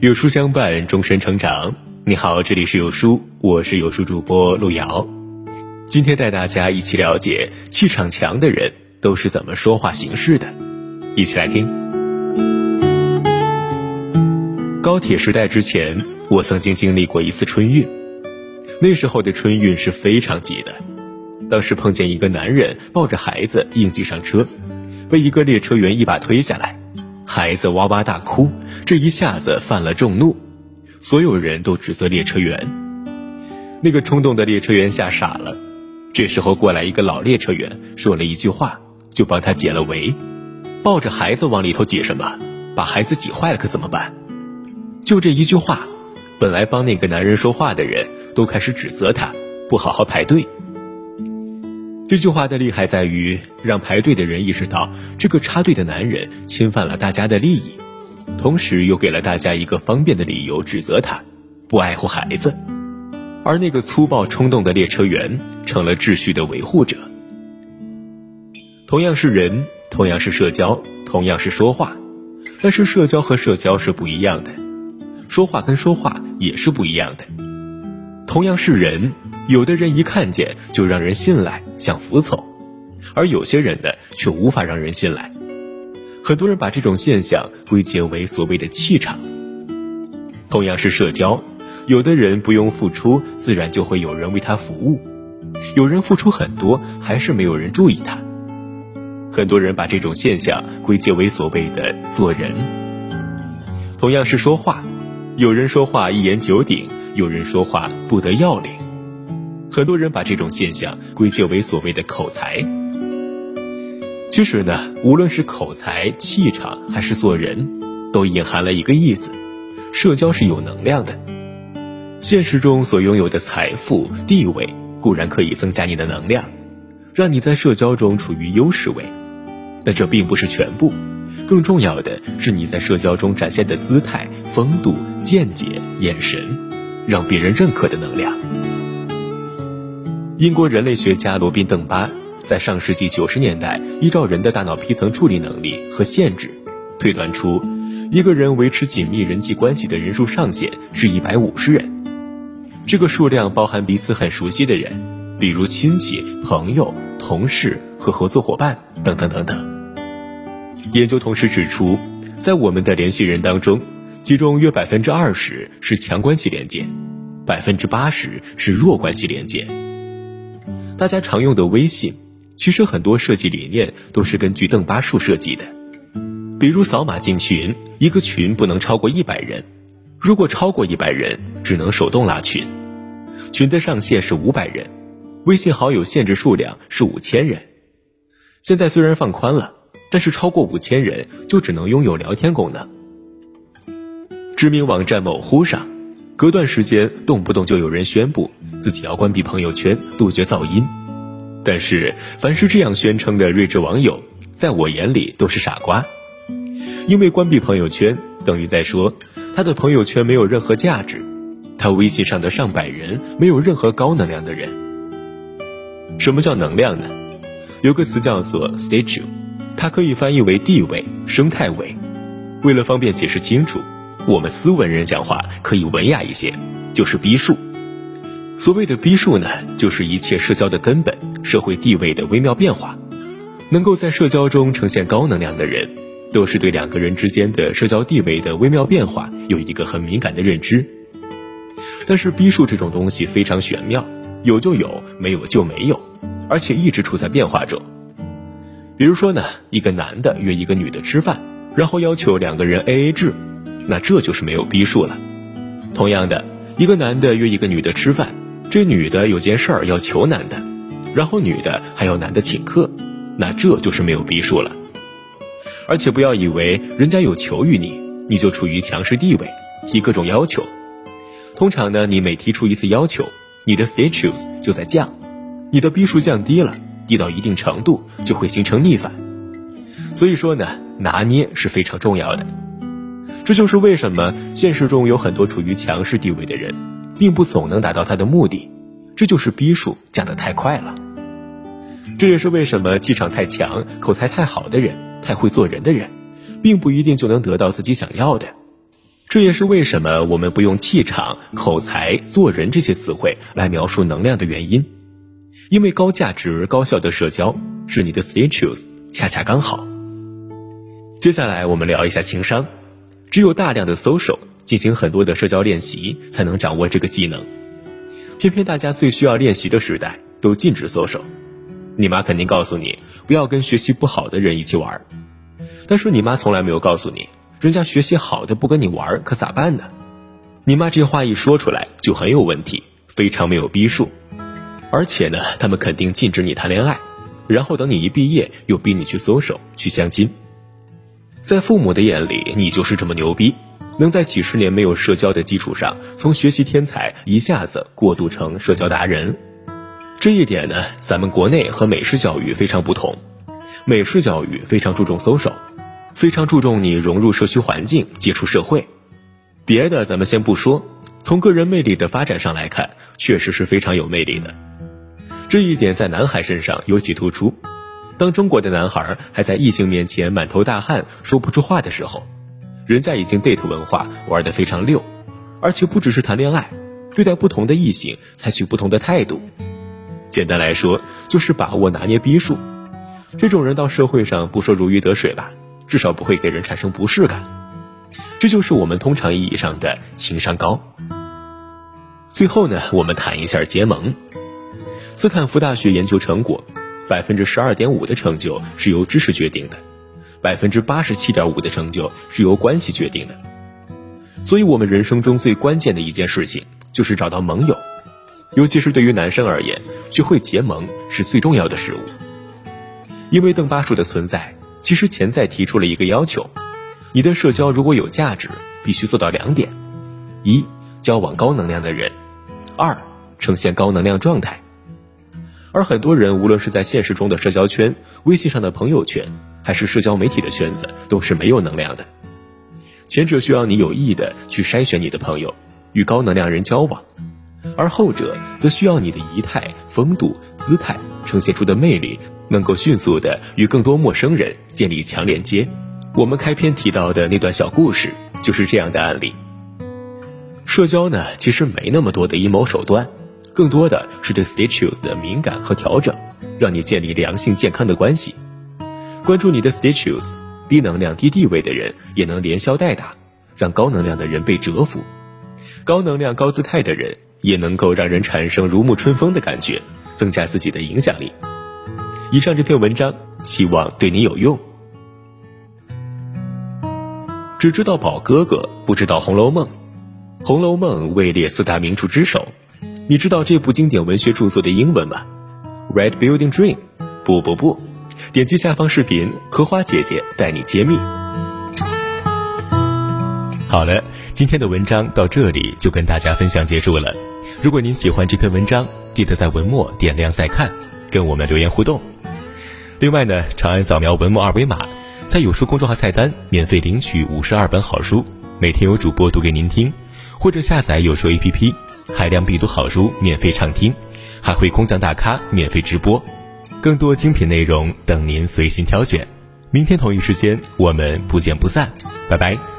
有书相伴，终身成长。你好，这里是有书，我是有书主播路遥。今天带大家一起了解气场强的人都是怎么说话行事的，一起来听。高铁时代之前，我曾经经历过一次春运，那时候的春运是非常挤的。当时碰见一个男人抱着孩子硬挤上车，被一个列车员一把推下来。孩子哇哇大哭，这一下子犯了众怒，所有人都指责列车员。那个冲动的列车员吓傻了。这时候过来一个老列车员，说了一句话，就帮他解了围。抱着孩子往里头挤什么？把孩子挤坏了可怎么办？就这一句话，本来帮那个男人说话的人都开始指责他不好好排队。这句话的厉害在于，让排队的人意识到这个插队的男人侵犯了大家的利益，同时又给了大家一个方便的理由指责他不爱护孩子，而那个粗暴冲动的列车员成了秩序的维护者。同样是人，同样是社交，同样是说话，但是社交和社交是不一样的，说话跟说话也是不一样的。同样是人。有的人一看见就让人信赖，想服从，而有些人呢却无法让人信赖。很多人把这种现象归结为所谓的气场。同样是社交，有的人不用付出，自然就会有人为他服务；有人付出很多，还是没有人注意他。很多人把这种现象归结为所谓的做人。同样是说话，有人说话一言九鼎，有人说话不得要领。很多人把这种现象归结为所谓的口才。其实呢，无论是口才、气场还是做人，都隐含了一个意思：社交是有能量的。现实中所拥有的财富、地位固然可以增加你的能量，让你在社交中处于优势位，但这并不是全部。更重要的是你在社交中展现的姿态、风度、见解、眼神，让别人认可的能量。英国人类学家罗宾·邓巴在上世纪九十年代，依照人的大脑皮层处理能力和限制，推断出一个人维持紧密人际关系的人数上限是一百五十人。这个数量包含彼此很熟悉的人，比如亲戚、朋友、同事和合作伙伴等等等等。研究同时指出，在我们的联系人当中，其中约百分之二十是强关系连接，百分之八十是弱关系连接。大家常用的微信，其实很多设计理念都是根据邓巴数设计的。比如扫码进群，一个群不能超过一百人，如果超过一百人，只能手动拉群。群的上限是五百人，微信好友限制数量是五千人。现在虽然放宽了，但是超过五千人就只能拥有聊天功能。知名网站某乎上。隔段时间，动不动就有人宣布自己要关闭朋友圈，杜绝噪音。但是，凡是这样宣称的睿智网友，在我眼里都是傻瓜。因为关闭朋友圈等于在说他的朋友圈没有任何价值，他微信上的上百人没有任何高能量的人。什么叫能量呢？有个词叫做 statue，它可以翻译为地位、生态位。为了方便解释清楚。我们斯文人讲话可以文雅一些，就是逼数。所谓的逼数呢，就是一切社交的根本，社会地位的微妙变化。能够在社交中呈现高能量的人，都是对两个人之间的社交地位的微妙变化有一个很敏感的认知。但是逼数这种东西非常玄妙，有就有，没有就没有，而且一直处在变化中。比如说呢，一个男的约一个女的吃饭，然后要求两个人 A A 制。那这就是没有逼数了。同样的，一个男的约一个女的吃饭，这女的有件事儿要求男的，然后女的还要男的请客，那这就是没有逼数了。而且不要以为人家有求于你，你就处于强势地位，提各种要求。通常呢，你每提出一次要求，你的 status 就在降，你的逼数降低了，低到一定程度就会形成逆反。所以说呢，拿捏是非常重要的。这就是为什么现实中有很多处于强势地位的人，并不总能达到他的目的，这就是逼数降得太快了。这也是为什么气场太强、口才太好的人、太会做人的人，并不一定就能得到自己想要的。这也是为什么我们不用气场、口才、做人这些词汇来描述能量的原因。因为高价值、高效的社交是你的 status，恰恰刚好。接下来我们聊一下情商。只有大量的 social，进行很多的社交练习，才能掌握这个技能。偏偏大家最需要练习的时代，都禁止 social。你妈肯定告诉你，不要跟学习不好的人一起玩。但是你妈从来没有告诉你，人家学习好的不跟你玩，可咋办呢？你妈这话一说出来，就很有问题，非常没有逼数。而且呢，他们肯定禁止你谈恋爱，然后等你一毕业，又逼你去 social 去相亲。在父母的眼里，你就是这么牛逼，能在几十年没有社交的基础上，从学习天才一下子过渡成社交达人。这一点呢，咱们国内和美式教育非常不同。美式教育非常注重 social，非常注重你融入社区环境、接触社会。别的咱们先不说，从个人魅力的发展上来看，确实是非常有魅力的。这一点在男孩身上尤其突出。当中国的男孩还在异性面前满头大汗说不出话的时候，人家已经 date 文化玩得非常溜，而且不只是谈恋爱，对待不同的异性采取不同的态度。简单来说，就是把握拿捏逼数。这种人到社会上不说如鱼得水吧，至少不会给人产生不适感。这就是我们通常意义上的情商高。最后呢，我们谈一下结盟。斯坦福大学研究成果。百分之十二点五的成就是由知识决定的，百分之八十七点五的成就是由关系决定的。所以，我们人生中最关键的一件事情就是找到盟友，尤其是对于男生而言，学会结盟是最重要的事物。因为邓巴数的存在，其实潜在提出了一个要求：你的社交如果有价值，必须做到两点：一，交往高能量的人；二，呈现高能量状态。而很多人，无论是在现实中的社交圈、微信上的朋友圈，还是社交媒体的圈子，都是没有能量的。前者需要你有意的去筛选你的朋友，与高能量人交往；而后者则需要你的仪态、风度、姿态呈现出的魅力，能够迅速的与更多陌生人建立强连接。我们开篇提到的那段小故事，就是这样的案例。社交呢，其实没那么多的阴谋手段。更多的是对 status 的敏感和调整，让你建立良性健康的关系。关注你的 status，低能量低地位的人也能连消带打，让高能量的人被折服。高能量高姿态的人也能够让人产生如沐春风的感觉，增加自己的影响力。以上这篇文章希望对你有用。只知道宝哥哥，不知道《红楼梦》。《红楼梦》位列四大名著之首。你知道这部经典文学著作的英文吗？Red Building Dream，不不不，点击下方视频，荷花姐姐带你揭秘。好了，今天的文章到这里就跟大家分享结束了。如果您喜欢这篇文章，记得在文末点亮再看，跟我们留言互动。另外呢，长按扫描文末二维码，在有书公众号菜单免费领取五十二本好书，每天有主播读给您听，或者下载有书 APP。海量必读好书免费畅听，还会空降大咖免费直播，更多精品内容等您随心挑选。明天同一时间，我们不见不散，拜拜。